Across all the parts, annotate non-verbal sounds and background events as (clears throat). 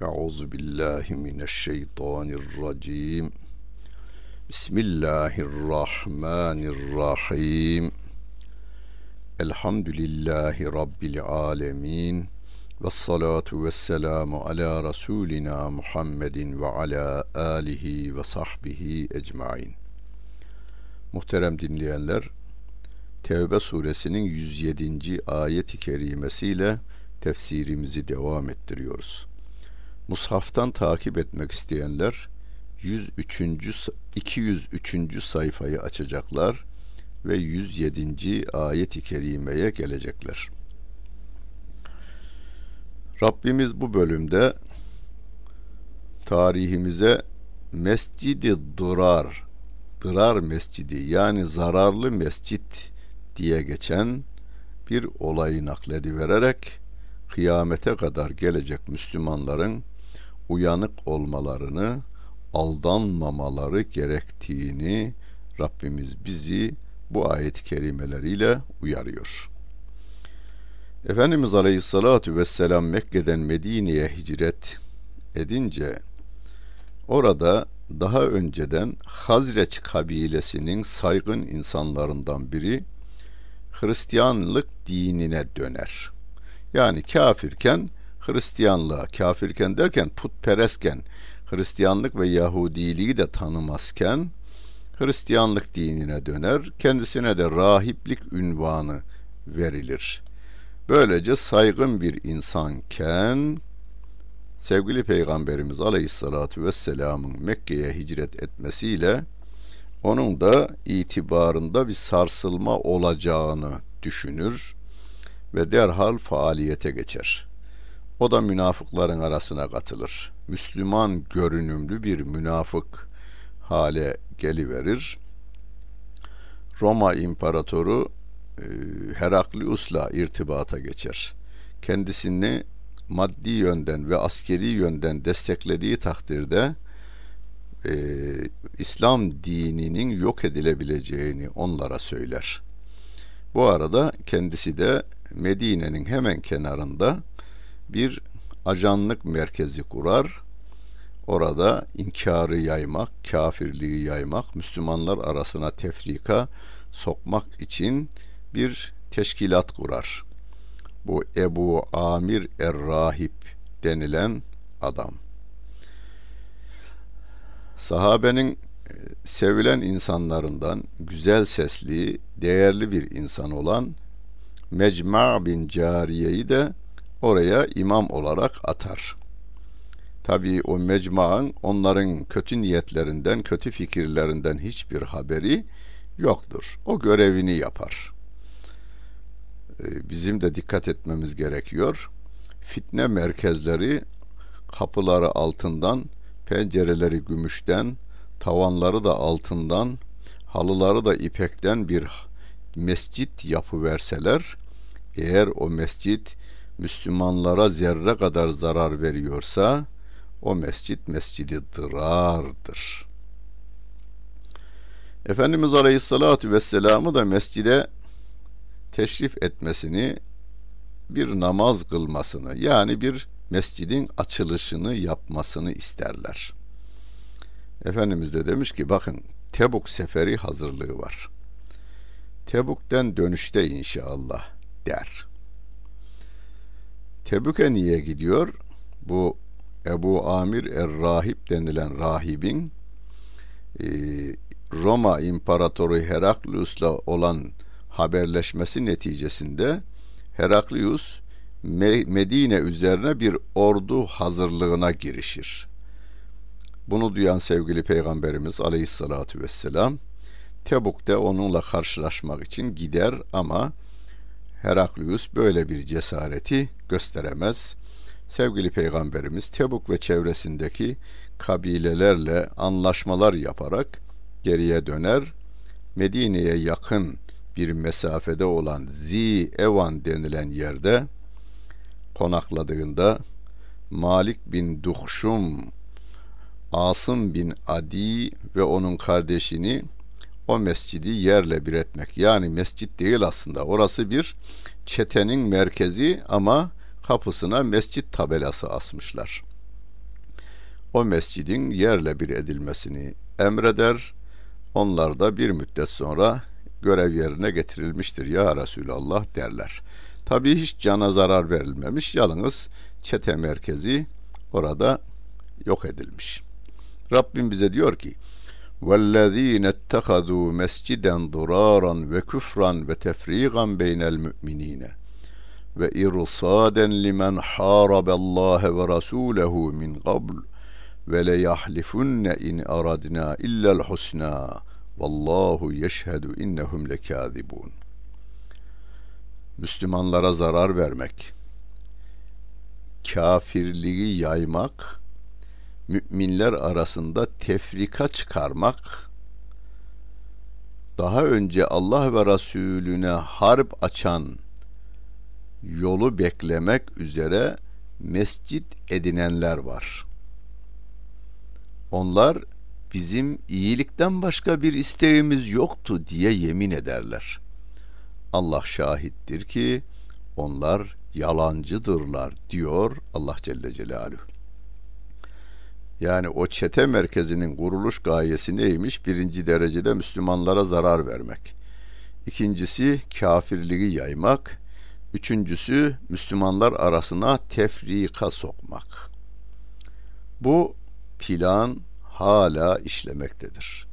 Euzu billahi mineşşeytanirracim. Bismillahirrahmanirrahim. Elhamdülillahi rabbil alamin. Ve salatu ve selamu ala Resulina Muhammedin ve ala alihi ve sahbihi ecmain. Muhterem dinleyenler, Tevbe suresinin 107. ayet-i kerimesiyle tefsirimizi devam ettiriyoruz. Mushaftan takip etmek isteyenler 103. 203. sayfayı açacaklar ve 107. ayet-i kerimeye gelecekler. Rabbimiz bu bölümde tarihimize Mescidi Durar, Dırar Mescidi yani zararlı mescit diye geçen bir olayı nakledivererek kıyamete kadar gelecek Müslümanların uyanık olmalarını, aldanmamaları gerektiğini Rabbimiz bizi bu ayet-i kerimeleriyle uyarıyor. Efendimiz Aleyhisselatü Vesselam Mekke'den Medine'ye hicret edince orada daha önceden Hazreç kabilesinin saygın insanlarından biri Hristiyanlık dinine döner. Yani kafirken Hristiyanlığa, kafirken derken putperestken, Hristiyanlık ve Yahudiliği de tanımazken Hristiyanlık dinine döner, kendisine de rahiplik ünvanı verilir. Böylece saygın bir insanken sevgili Peygamberimiz Aleyhisselatü Vesselam'ın Mekke'ye hicret etmesiyle onun da itibarında bir sarsılma olacağını düşünür ve derhal faaliyete geçer. O da münafıkların arasına katılır. Müslüman görünümlü bir münafık hale geliverir. Roma İmparatoru e, Heraklius'la irtibata geçer. Kendisini maddi yönden ve askeri yönden desteklediği takdirde e, İslam dininin yok edilebileceğini onlara söyler. Bu arada kendisi de Medine'nin hemen kenarında bir ajanlık merkezi kurar. Orada inkarı yaymak, kafirliği yaymak, Müslümanlar arasına tefrika sokmak için bir teşkilat kurar. Bu Ebu Amir Er-Rahip denilen adam. Sahabenin e, sevilen insanlarından güzel sesli, değerli bir insan olan Mecma bin Cariye'yi de oraya imam olarak atar. Tabi o mecmuanın onların kötü niyetlerinden, kötü fikirlerinden hiçbir haberi yoktur. O görevini yapar. Ee, bizim de dikkat etmemiz gerekiyor. Fitne merkezleri kapıları altından, pencereleri gümüşten, tavanları da altından, halıları da ipekten bir mescit yapı verseler, eğer o mescit Müslümanlara zerre kadar zarar veriyorsa o mescit mescidi dırardır. Efendimiz Aleyhisselatü Vesselam'ı da mescide teşrif etmesini bir namaz kılmasını yani bir mescidin açılışını yapmasını isterler. Efendimiz de demiş ki bakın Tebuk seferi hazırlığı var. Tebuk'ten dönüşte inşallah der. Tebük'e niye gidiyor? Bu Ebu Amir Er-Rahip denilen rahibin e, Roma İmparatoru Heraklius'la olan haberleşmesi neticesinde Heraklius Medine üzerine bir ordu hazırlığına girişir. Bunu duyan sevgili Peygamberimiz Aleyhisselatü Vesselam Tebuk'te onunla karşılaşmak için gider ama Heraklius böyle bir cesareti gösteremez. Sevgili Peygamberimiz Tebuk ve çevresindeki kabilelerle anlaşmalar yaparak geriye döner. Medine'ye yakın bir mesafede olan Zi Evan denilen yerde konakladığında Malik bin Duhşum, Asım bin Adi ve onun kardeşini o mescidi yerle bir etmek. Yani mescit değil aslında. Orası bir çetenin merkezi ama kapısına mescit tabelası asmışlar. o mescidin yerle bir edilmesini emreder. Onlar da bir müddet sonra görev yerine getirilmiştir ya Resulallah derler. Tabi hiç cana zarar verilmemiş. Yalnız çete merkezi orada yok edilmiş. Rabbim bize diyor ki وَالَّذ۪ينَ اتَّخَذُوا مَسْجِدًا ضُرَارًا وَكُفْرًا وَتَفْر۪يغًا بَيْنَ الْمُؤْمِنِينَ ve irsaden limen haraballaha ve rasulehu min qabl ve le yahlifunne in aradna illa'l husna vallahu yeşhedü innehum lekazibun Müslümanlara zarar vermek kafirliği yaymak müminler arasında tefrika çıkarmak daha önce Allah ve Resulüne harp açan yolu beklemek üzere mescit edinenler var. Onlar bizim iyilikten başka bir isteğimiz yoktu diye yemin ederler. Allah şahittir ki onlar yalancıdırlar diyor Allah Celle Celaluhu. Yani o çete merkezinin kuruluş gayesi neymiş? Birinci derecede Müslümanlara zarar vermek. İkincisi kafirliği yaymak. Üçüncüsü Müslümanlar arasına tefrika sokmak. Bu plan hala işlemektedir.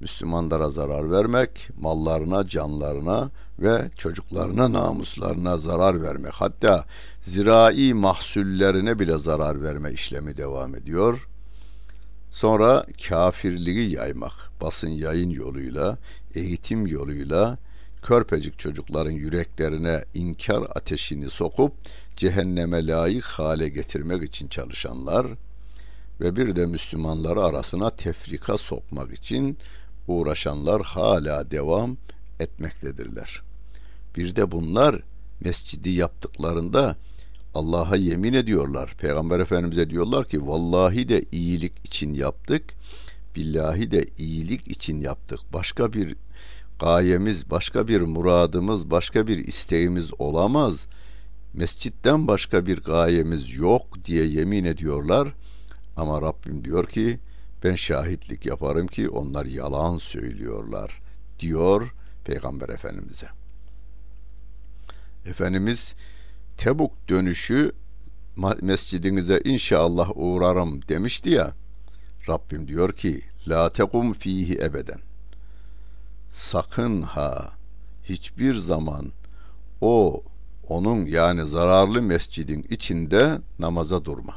Müslümanlara zarar vermek, mallarına, canlarına ve çocuklarına, namuslarına zarar vermek, hatta zirai mahsullerine bile zarar verme işlemi devam ediyor. Sonra kafirliği yaymak, basın yayın yoluyla, eğitim yoluyla körpecik çocukların yüreklerine inkar ateşini sokup cehenneme layık hale getirmek için çalışanlar ve bir de Müslümanları arasına tefrika sokmak için uğraşanlar hala devam etmektedirler. Bir de bunlar mescidi yaptıklarında Allah'a yemin ediyorlar. Peygamber Efendimiz'e diyorlar ki vallahi de iyilik için yaptık. Billahi de iyilik için yaptık. Başka bir gayemiz, başka bir muradımız, başka bir isteğimiz olamaz. Mescitten başka bir gayemiz yok diye yemin ediyorlar. Ama Rabbim diyor ki ben şahitlik yaparım ki onlar yalan söylüyorlar diyor Peygamber Efendimiz'e. Efendimiz Tebuk dönüşü mescidinize inşallah uğrarım demişti ya. Rabbim diyor ki la tekum fihi ebeden. Sakın ha hiçbir zaman o onun yani zararlı mescidin içinde namaza durma.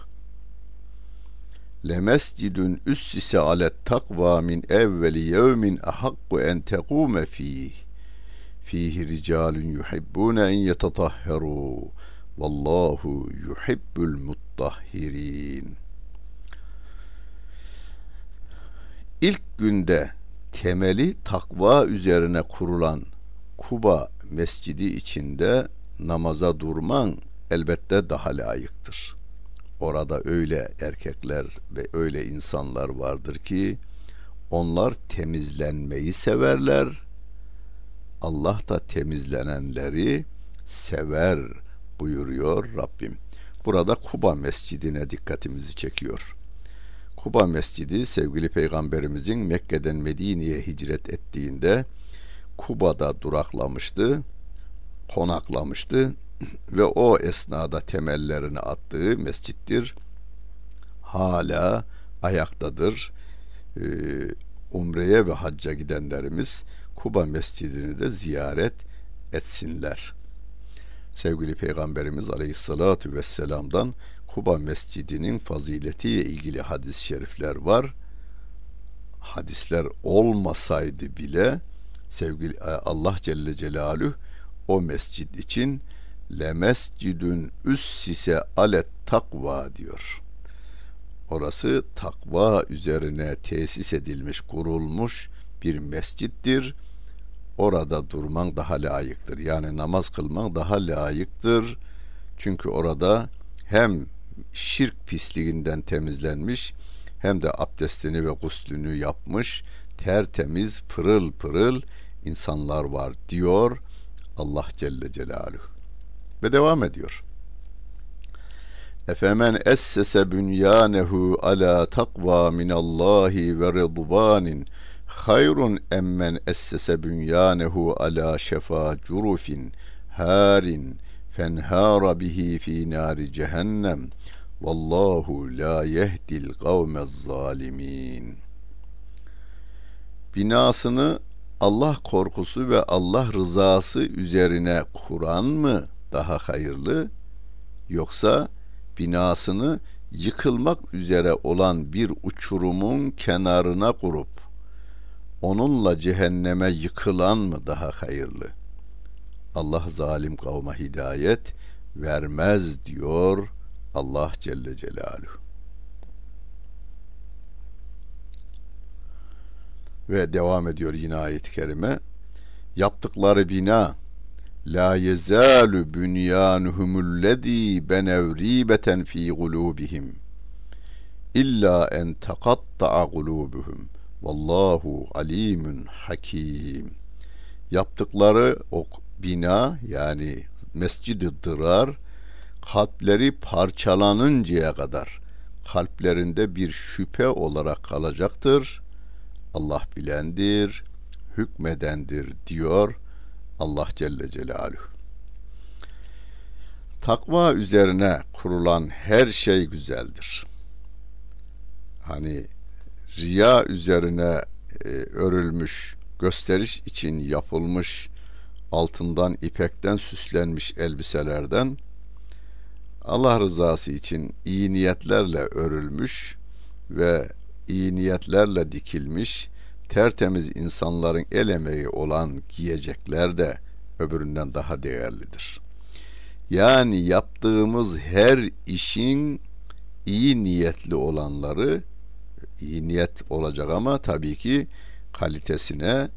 Le mescidun üssise alet takva min evveli yevmin ahakku en tekume fih. Fihi ricalun yuhibbune en yetetahheru Vallahu yuhibbul muttahhirin. İlk günde temeli takva üzerine kurulan Kuba mescidi içinde namaza durman elbette daha layıktır. Orada öyle erkekler ve öyle insanlar vardır ki onlar temizlenmeyi severler. Allah da temizlenenleri sever buyuruyor Rabbim. Burada Kuba Mescidine dikkatimizi çekiyor. Kuba Mescidi sevgili peygamberimizin Mekke'den Medine'ye hicret ettiğinde Kuba'da duraklamıştı, konaklamıştı (clears throat) ve o esnada temellerini attığı mescittir. Hala ayaktadır. Ee, umreye ve hacca gidenlerimiz Kuba Mescidini de ziyaret etsinler sevgili Peygamberimiz Aleyhisselatü Vesselam'dan Kuba Mescidi'nin faziletiyle ilgili hadis-i şerifler var. Hadisler olmasaydı bile sevgili e, Allah Celle Celaluhu o mescid için le mescidün üssise alet takva diyor. Orası takva üzerine tesis edilmiş, kurulmuş bir mescittir orada durman daha layıktır. Yani namaz kılman daha layıktır. Çünkü orada hem şirk pisliğinden temizlenmiş hem de abdestini ve guslünü yapmış tertemiz pırıl pırıl insanlar var diyor Allah Celle Celaluhu. Ve devam ediyor. Efemen essese bünyanehu ala takva minallahi ve rıdvanin hayrun emmen essese bünyanehu ala şefa curufin harin fenhara bihi fi nari cehennem vallahu la yehdil kavmez zalimin binasını Allah korkusu ve Allah rızası üzerine kuran mı daha hayırlı yoksa binasını yıkılmak üzere olan bir uçurumun kenarına kurup onunla cehenneme yıkılan mı daha hayırlı? Allah zalim kavme hidayet vermez diyor Allah Celle Celaluhu. Ve devam ediyor yine ayet-i kerime. Yaptıkları bina La yezalu bunyanuhumullezî benev rîbeten fî gulûbihim illa en takatta'a gulûbuhum vallahu alimun hakim yaptıkları o bina yani mescid-i dırar kalpleri parçalanıncaya kadar kalplerinde bir şüphe olarak kalacaktır. Allah bilendir, hükmedendir diyor Allah Celle Celaluhu. Takva üzerine kurulan her şey güzeldir. Hani riya üzerine e, örülmüş, gösteriş için yapılmış altından, ipekten süslenmiş elbiselerden Allah rızası için iyi niyetlerle örülmüş ve iyi niyetlerle dikilmiş tertemiz insanların el emeği olan giyecekler de öbüründen daha değerlidir. Yani yaptığımız her işin iyi niyetli olanları iyi niyet olacak ama tabii ki kalitesine,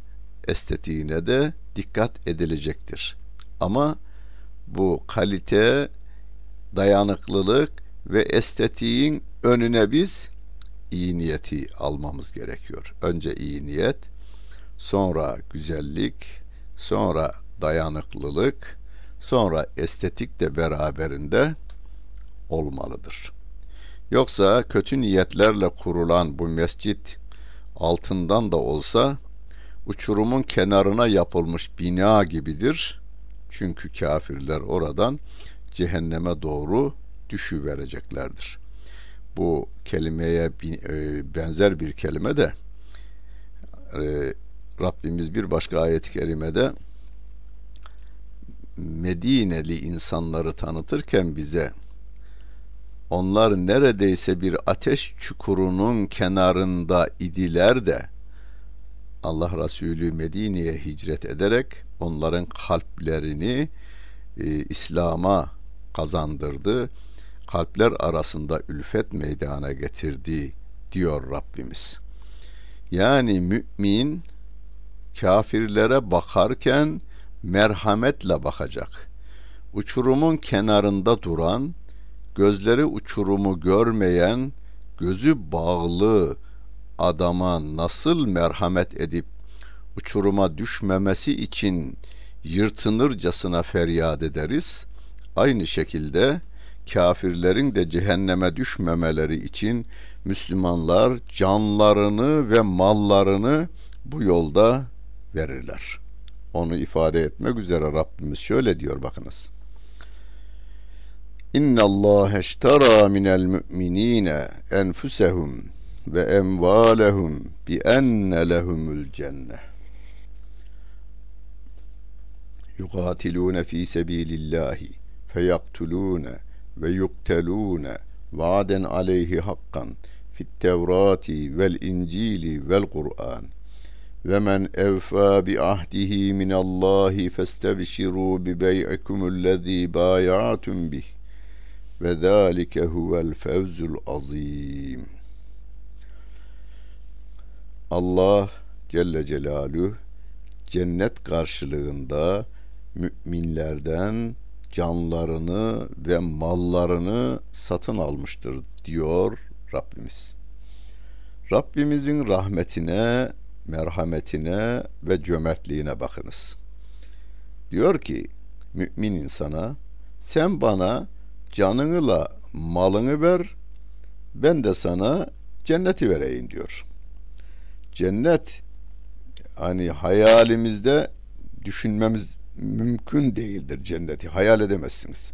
estetiğine de dikkat edilecektir. Ama bu kalite, dayanıklılık ve estetiğin önüne biz iyi niyeti almamız gerekiyor. Önce iyi niyet, sonra güzellik, sonra dayanıklılık, sonra estetik de beraberinde olmalıdır. Yoksa kötü niyetlerle kurulan bu mescit altından da olsa uçurumun kenarına yapılmış bina gibidir. Çünkü kafirler oradan cehenneme doğru düşüvereceklerdir. Bu kelimeye e, benzer bir kelime de e, Rabbimiz bir başka ayet-i kerimede Medineli insanları tanıtırken bize onlar neredeyse bir ateş çukurunun kenarında idiler de Allah Resulü Medine'ye hicret ederek onların kalplerini e, İslam'a kazandırdı kalpler arasında ülfet meydana getirdi diyor Rabbimiz. Yani mümin kafirlere bakarken merhametle bakacak. Uçurumun kenarında duran, gözleri uçurumu görmeyen, gözü bağlı adama nasıl merhamet edip uçuruma düşmemesi için yırtınırcasına feryat ederiz. Aynı şekilde kafirlerin de cehenneme düşmemeleri için Müslümanlar canlarını ve mallarını bu yolda verirler. Onu ifade etmek üzere Rabbimiz şöyle diyor bakınız. İnna Allah eştara minel müminine enfusehum ve emvalehum bi enne lehumul cenne. Yukatilune fi sebilillahi feyaktulune ve yuktelune vaden aleyhi hakkan fit tevrati vel incili vel kur'an ve men evfa bi ahdihi min Allahi festebşiru bi bey'ikumul lezî bâya'tum bih ve zâlike huvel fevzul azîm Allah Celle Celaluhu cennet karşılığında müminlerden canlarını ve mallarını satın almıştır diyor Rabbimiz. Rabbimizin rahmetine, merhametine ve cömertliğine bakınız. Diyor ki mümin insana sen bana canınla malını ver, ben de sana cenneti vereyim diyor. Cennet hani hayalimizde düşünmemiz mümkün değildir cenneti. Hayal edemezsiniz.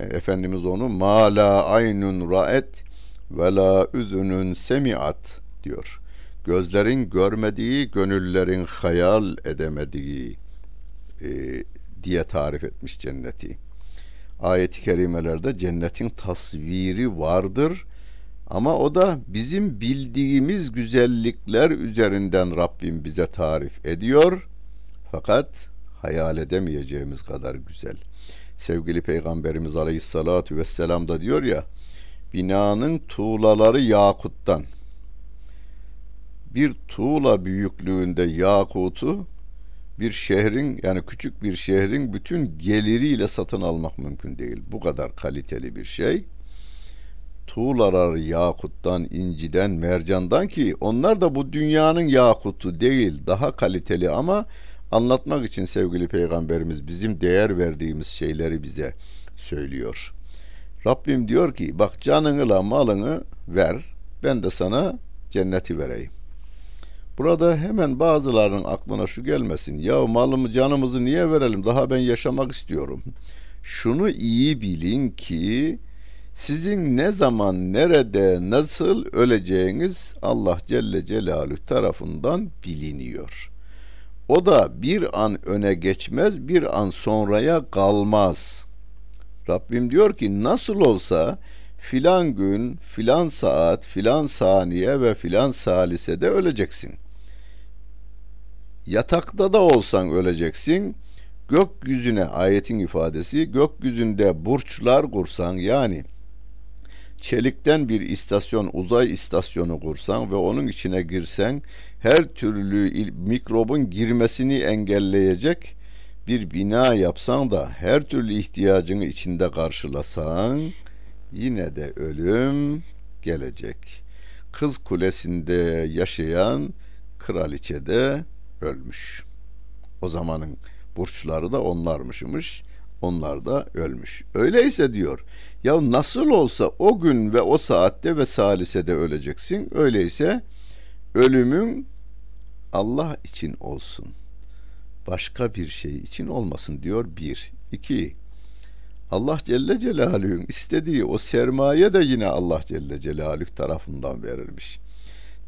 E, Efendimiz onu ma aynun ra'et ve la üzünün semiat diyor. Gözlerin görmediği, gönüllerin hayal edemediği e, diye tarif etmiş cenneti. Ayet-i kerimelerde cennetin tasviri vardır ama o da bizim bildiğimiz güzellikler üzerinden Rabbim bize tarif ediyor. Fakat hayal edemeyeceğimiz kadar güzel. Sevgili Peygamberimiz Aleyhisselatü Vesselam da diyor ya, binanın tuğlaları yakuttan. Bir tuğla büyüklüğünde yakutu bir şehrin yani küçük bir şehrin bütün geliriyle satın almak mümkün değil. Bu kadar kaliteli bir şey. Tuğlalar yakuttan, inciden, mercandan ki onlar da bu dünyanın yakutu değil, daha kaliteli ama anlatmak için sevgili peygamberimiz bizim değer verdiğimiz şeyleri bize söylüyor. Rabbim diyor ki bak canını malını ver ben de sana cenneti vereyim. Burada hemen bazılarının aklına şu gelmesin. Ya malımı canımızı niye verelim? Daha ben yaşamak istiyorum. Şunu iyi bilin ki sizin ne zaman, nerede, nasıl öleceğiniz Allah Celle Celaluhu tarafından biliniyor. O da bir an öne geçmez, bir an sonraya kalmaz. Rabbim diyor ki nasıl olsa filan gün, filan saat, filan saniye ve filan salisede öleceksin. Yatakta da olsan öleceksin. Gökyüzüne ayetin ifadesi gökyüzünde burçlar kursan yani çelikten bir istasyon, uzay istasyonu kursan ve onun içine girsen her türlü mikrobun girmesini engelleyecek bir bina yapsan da her türlü ihtiyacını içinde karşılasan yine de ölüm gelecek. Kız Kulesi'nde yaşayan kraliçe de ölmüş. O zamanın burçları da onlarmışmış. Onlar da ölmüş. Öyleyse diyor ya nasıl olsa o gün ve o saatte ve salisede öleceksin. Öyleyse ölümün Allah için olsun. Başka bir şey için olmasın diyor bir. İki, Allah Celle Celaluhu'nun istediği o sermaye de yine Allah Celle Celaluhu tarafından verilmiş.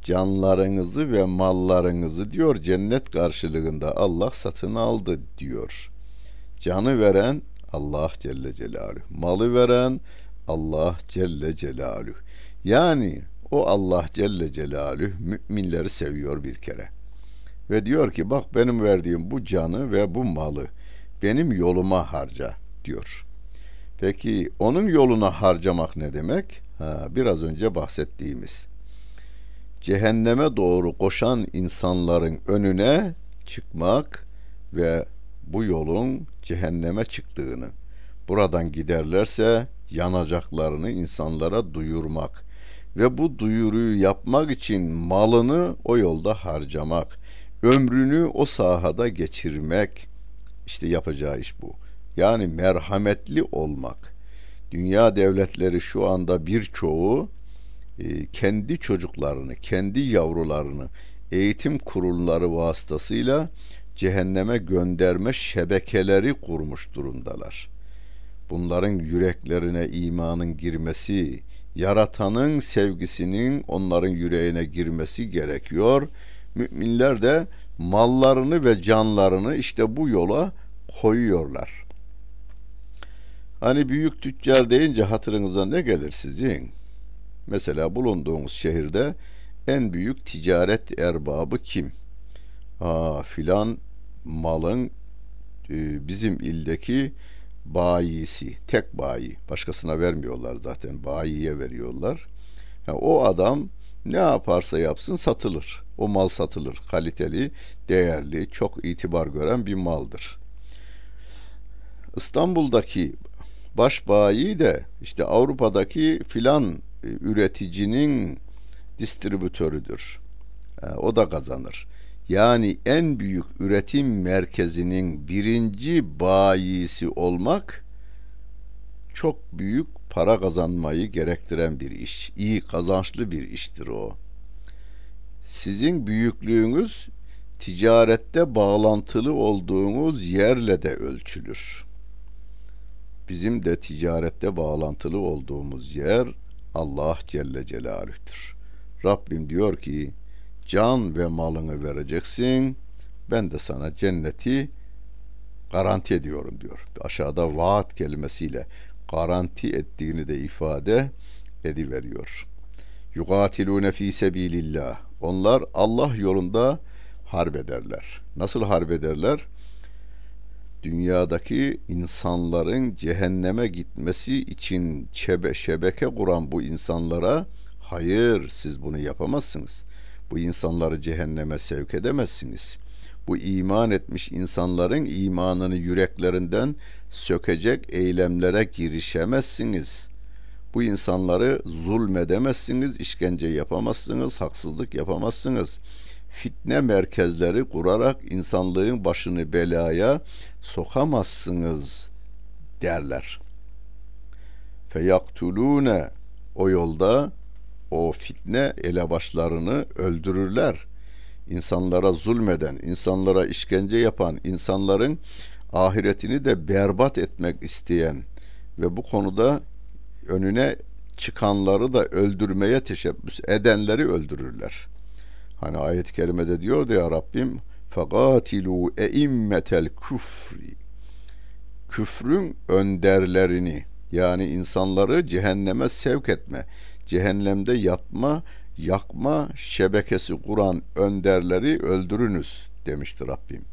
Canlarınızı ve mallarınızı diyor cennet karşılığında Allah satın aldı diyor. Canı veren Allah Celle Celaluhu. Malı veren Allah Celle Celaluhu. Yani o Allah Celle Celaluhu müminleri seviyor bir kere. Ve diyor ki bak benim verdiğim bu canı ve bu malı benim yoluma harca diyor. Peki onun yoluna harcamak ne demek? Ha, biraz önce bahsettiğimiz. Cehenneme doğru koşan insanların önüne çıkmak ve bu yolun cehenneme çıktığını, buradan giderlerse yanacaklarını insanlara duyurmak ve bu duyuruyu yapmak için malını o yolda harcamak, ömrünü o sahada geçirmek işte yapacağı iş bu. Yani merhametli olmak. Dünya devletleri şu anda birçoğu e, kendi çocuklarını, kendi yavrularını eğitim kurulları vasıtasıyla cehenneme gönderme şebekeleri kurmuş durumdalar. Bunların yüreklerine imanın girmesi, yaratanın sevgisinin onların yüreğine girmesi gerekiyor. Müminler de mallarını ve canlarını işte bu yola koyuyorlar. Hani büyük tüccar deyince hatırınıza ne gelir sizin? Mesela bulunduğumuz şehirde en büyük ticaret erbabı kim? Aa filan malın e, bizim ildeki bayisi, tek bayi. Başkasına vermiyorlar zaten. Bayiye veriyorlar. Yani o adam ne yaparsa yapsın satılır. O mal satılır. Kaliteli, değerli, çok itibar gören bir maldır. İstanbul'daki baş bayi de işte Avrupa'daki filan e, üreticinin distribütörüdür. O da kazanır. Yani en büyük üretim merkezinin birinci bayisi olmak çok büyük para kazanmayı gerektiren bir iş. İyi kazançlı bir iştir o. Sizin büyüklüğünüz ticarette bağlantılı olduğunuz yerle de ölçülür. Bizim de ticarette bağlantılı olduğumuz yer Allah Celle Celaluh'tür. Rabbim diyor ki can ve malını vereceksin ben de sana cenneti garanti ediyorum diyor. Aşağıda vaat kelimesiyle garanti ettiğini de ifade ediveriyor. Yugatilune fi sebilillah. Onlar Allah yolunda harp ederler. Nasıl harp ederler? Dünyadaki insanların cehenneme gitmesi için çebe, şebeke kuran bu insanlara hayır siz bunu yapamazsınız. Bu insanları cehenneme sevk edemezsiniz. Bu iman etmiş insanların imanını yüreklerinden sökecek eylemlere girişemezsiniz. Bu insanları zulmedemezsiniz, işkence yapamazsınız, haksızlık yapamazsınız.'' fitne merkezleri kurarak insanlığın başını belaya sokamazsınız derler. Feyaktulune o yolda o fitne elebaşlarını öldürürler. İnsanlara zulmeden, insanlara işkence yapan, insanların ahiretini de berbat etmek isteyen ve bu konuda önüne çıkanları da öldürmeye teşebbüs edenleri öldürürler.'' Hani ayet-i kerimede diyor ya Rabbim fegatilu eimmetel küfri küfrün önderlerini yani insanları cehenneme sevk etme, cehennemde yatma, yakma şebekesi kuran önderleri öldürünüz demiştir Rabbim.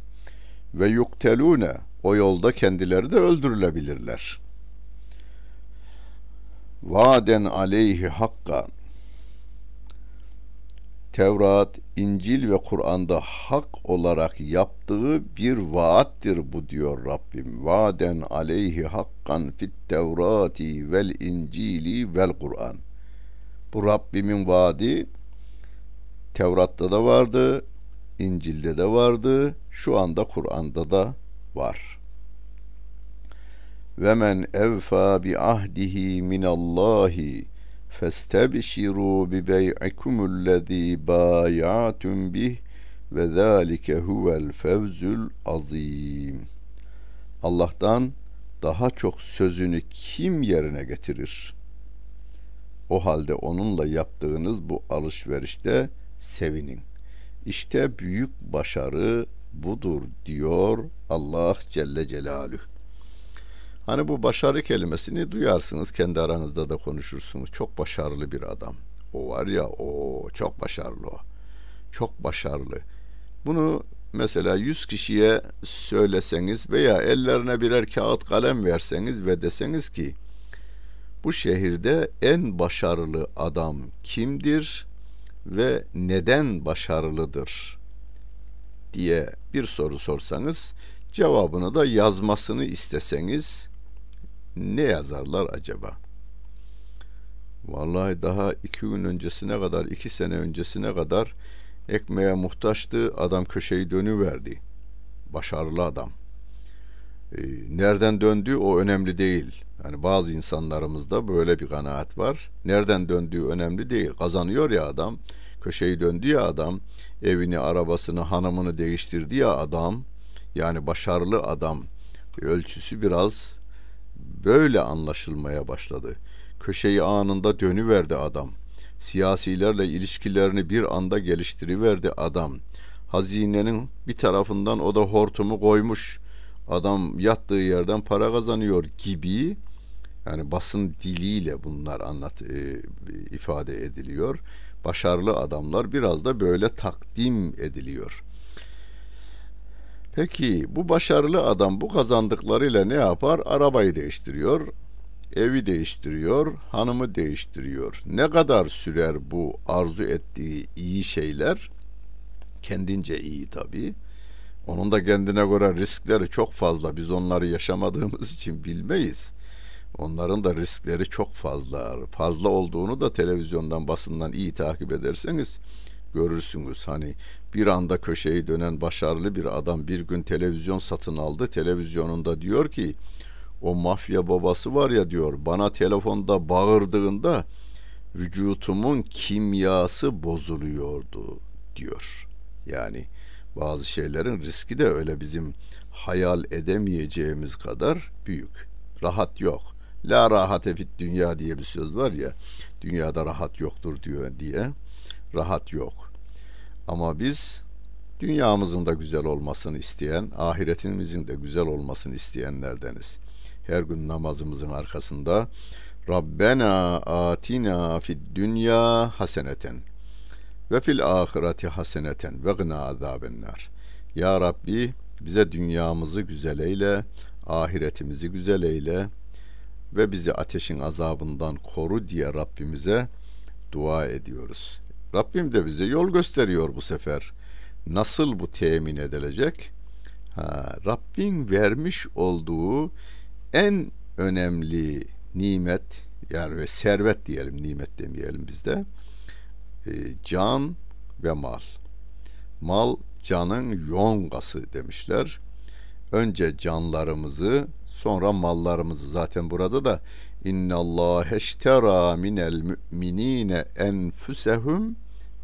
Ve yuktelune o yolda kendileri de öldürülebilirler. Vaden aleyhi hakka Tevrat, İncil ve Kur'an'da hak olarak yaptığı bir vaattir bu diyor Rabbim. Vaden aleyhi hakkan fit tevrati vel incili vel Kur'an. Bu Rabbimin vaadi Tevrat'ta da vardı, İncil'de de vardı, şu anda Kur'an'da da var. Ve men evfa bi ahdihi min Allahi festebşiru bi bey'ikumüllezî bâyâtum bih ve zâlike huvel fevzül azîm. Allah'tan daha çok sözünü kim yerine getirir?'' O halde onunla yaptığınız bu alışverişte sevinin. İşte büyük başarı budur diyor Allah Celle Celaluhu. Hani bu başarı kelimesini duyarsınız kendi aranızda da konuşursunuz. Çok başarılı bir adam. O var ya o çok başarılı o. Çok başarılı. Bunu mesela yüz kişiye söyleseniz veya ellerine birer kağıt kalem verseniz ve deseniz ki bu şehirde en başarılı adam kimdir ve neden başarılıdır diye bir soru sorsanız cevabını da yazmasını isteseniz ne yazarlar acaba? Vallahi daha iki gün öncesine kadar, iki sene öncesine kadar ekmeğe muhtaçtı. Adam köşeyi dönüverdi. Başarılı adam. E, nereden döndüğü o önemli değil. Yani bazı insanlarımızda böyle bir kanaat var. Nereden döndüğü önemli değil. Kazanıyor ya adam. Köşeyi döndü ya adam. Evini, arabasını, hanımını değiştirdi ya adam. Yani başarılı adam. Ölçüsü biraz böyle anlaşılmaya başladı. Köşeyi anında dönüverdi adam. Siyasilerle ilişkilerini bir anda geliştiriverdi adam. Hazinenin bir tarafından o da hortumu koymuş. Adam yattığı yerden para kazanıyor gibi yani basın diliyle bunlar anlat e, ifade ediliyor. Başarılı adamlar biraz da böyle takdim ediliyor. Peki bu başarılı adam bu kazandıklarıyla ne yapar? Arabayı değiştiriyor, evi değiştiriyor, hanımı değiştiriyor. Ne kadar sürer bu arzu ettiği iyi şeyler? Kendince iyi tabii. Onun da kendine göre riskleri çok fazla. Biz onları yaşamadığımız için bilmeyiz. Onların da riskleri çok fazla. Fazla olduğunu da televizyondan, basından iyi takip ederseniz görürsünüz. Hani bir anda köşeyi dönen başarılı bir adam bir gün televizyon satın aldı. Televizyonunda diyor ki O mafya babası var ya diyor bana telefonda bağırdığında vücutumun kimyası bozuluyordu diyor. Yani bazı şeylerin riski de öyle bizim hayal edemeyeceğimiz kadar büyük. Rahat yok. La rahate fit dünya diye bir söz var ya. Dünyada rahat yoktur diyor diye. Rahat yok. Ama biz dünyamızın da güzel olmasını isteyen, ahiretimizin de güzel olmasını isteyenlerdeniz. Her gün namazımızın arkasında Rabbena atina fid dünya haseneten ve fil ahireti haseneten ve gına azabennar. Ya Rabbi bize dünyamızı güzel eyle, ahiretimizi güzel eyle ve bizi ateşin azabından koru diye Rabbimize dua ediyoruz. Rabbim de bize yol gösteriyor bu sefer. Nasıl bu temin edilecek? Ha, Rabbin vermiş olduğu en önemli nimet yani ve servet diyelim nimet demeyelim bizde e, can ve mal. Mal canın yongası demişler. Önce canlarımızı sonra mallarımızı zaten burada da inna Allah eştera minel müminine enfusehum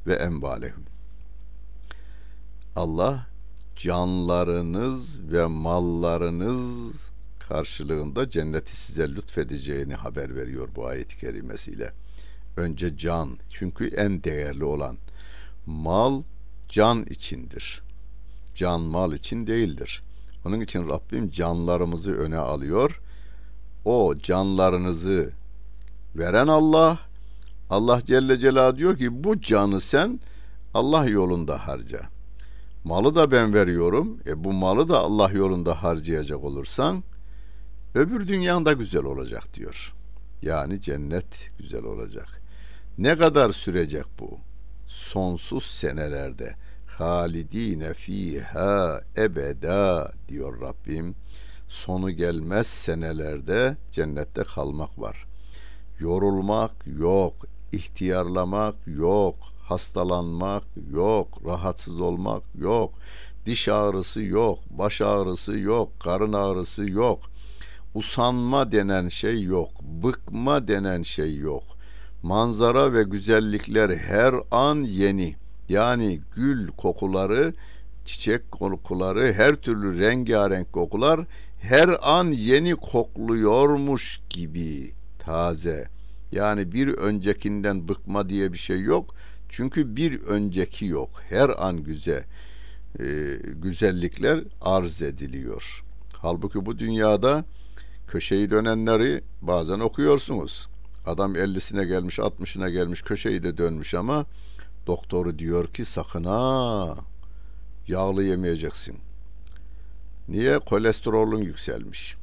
ve envalehum. Allah canlarınız ve mallarınız karşılığında cenneti size lütfedeceğini haber veriyor bu ayet-i kerimesiyle. Önce can çünkü en değerli olan mal can içindir. Can mal için değildir. Onun için Rabbim canlarımızı öne alıyor. O canlarınızı veren Allah Allah Celle Celaluhu diyor ki bu canı sen Allah yolunda harca. Malı da ben veriyorum. E bu malı da Allah yolunda harcayacak olursan öbür dünyan da güzel olacak diyor. Yani cennet güzel olacak. Ne kadar sürecek bu? Sonsuz senelerde halidine fiha ebeda diyor Rabbim. Sonu gelmez senelerde cennette kalmak var. Yorulmak yok, ihtiyarlamak yok, hastalanmak yok, rahatsız olmak yok, diş ağrısı yok, baş ağrısı yok, karın ağrısı yok, usanma denen şey yok, bıkma denen şey yok. Manzara ve güzellikler her an yeni. Yani gül kokuları, çiçek kokuları, her türlü rengarenk kokular her an yeni kokluyormuş gibi taze. Yani bir öncekinden bıkma diye bir şey yok. Çünkü bir önceki yok. Her an güzel e, güzellikler arz ediliyor. Halbuki bu dünyada köşeyi dönenleri bazen okuyorsunuz. Adam 50'sine gelmiş, 60'ına gelmiş, köşeyi de dönmüş ama doktoru diyor ki sakın ha yağlı yemeyeceksin. Niye? Kolesterolün yükselmiş.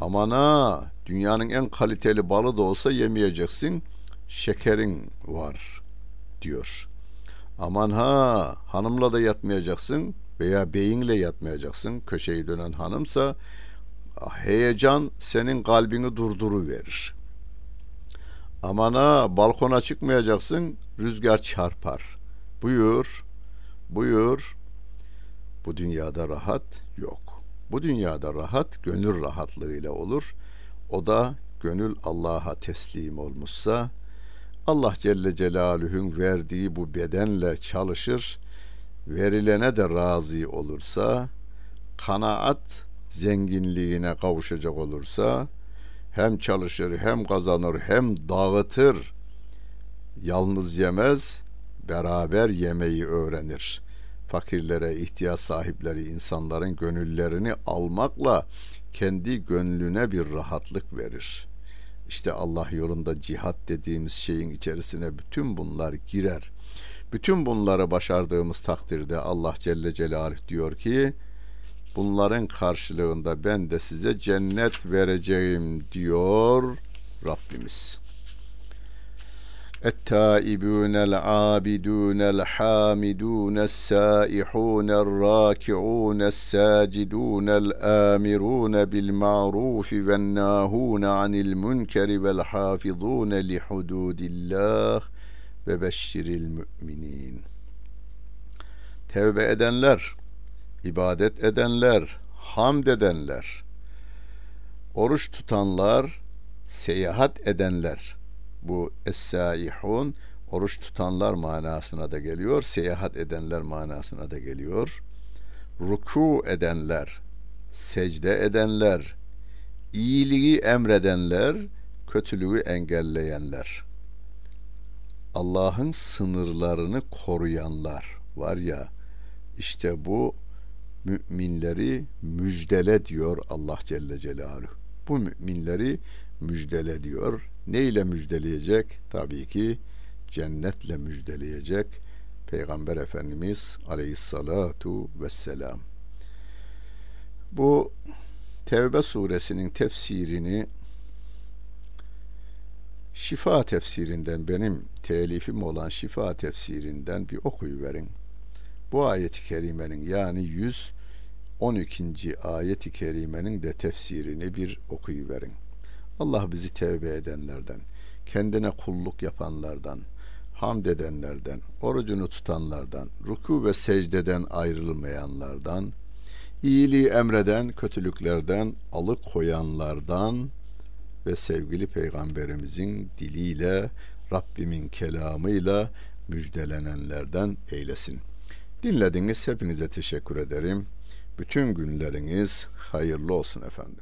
Aman ha dünyanın en kaliteli balı da olsa yemeyeceksin. Şekerin var diyor. Aman ha hanımla da yatmayacaksın veya beyinle yatmayacaksın. Köşeyi dönen hanımsa heyecan senin kalbini durduru verir. Aman ha balkona çıkmayacaksın rüzgar çarpar. Buyur, buyur. Bu dünyada rahat yok. Bu dünyada rahat gönül rahatlığıyla olur. O da gönül Allah'a teslim olmuşsa Allah Celle Celaluhu'nun verdiği bu bedenle çalışır, verilene de razı olursa, kanaat zenginliğine kavuşacak olursa, hem çalışır, hem kazanır, hem dağıtır. Yalnız yemez, beraber yemeyi öğrenir. Fakirlere, ihtiyaç sahipleri insanların gönüllerini almakla kendi gönlüne bir rahatlık verir.'' İşte Allah yolunda cihat dediğimiz şeyin içerisine bütün bunlar girer. Bütün bunları başardığımız takdirde Allah Celle Celaluhu diyor ki bunların karşılığında ben de size cennet vereceğim diyor Rabbimiz. التائبون العابدون الحامدون السائحون الراكعون الساجدون الآمرون بالمعروف والناهون عن المنكر والحافظون لحدود الله ve beşşiril müminin. Tevbe edenler, ibadet edenler, hamd edenler, oruç tutanlar, seyahat edenler. Bu es-saihun oruç tutanlar manasına da geliyor, seyahat edenler manasına da geliyor. Ruku edenler, secde edenler, iyiliği emredenler, kötülüğü engelleyenler. Allah'ın sınırlarını koruyanlar var ya işte bu müminleri müjdele diyor Allah Celle Celaluhu. Bu müminleri müjdele diyor. Ne ile müjdeleyecek? Tabii ki cennetle müjdeleyecek. Peygamber Efendimiz Aleyhissalatu vesselam. Bu Tevbe suresinin tefsirini Şifa tefsirinden benim telifim olan Şifa tefsirinden bir okuyuverin. Bu ayeti kerimenin yani 112. ayeti kerimenin de tefsirini bir okuyuverin. Allah bizi tevbe edenlerden, kendine kulluk yapanlardan, hamd edenlerden, orucunu tutanlardan, ruku ve secdeden ayrılmayanlardan, iyiliği emreden, kötülüklerden alıkoyanlardan ve sevgili peygamberimizin diliyle, Rabbimin kelamıyla müjdelenenlerden eylesin. Dinlediniz hepinize teşekkür ederim. Bütün günleriniz hayırlı olsun efendim.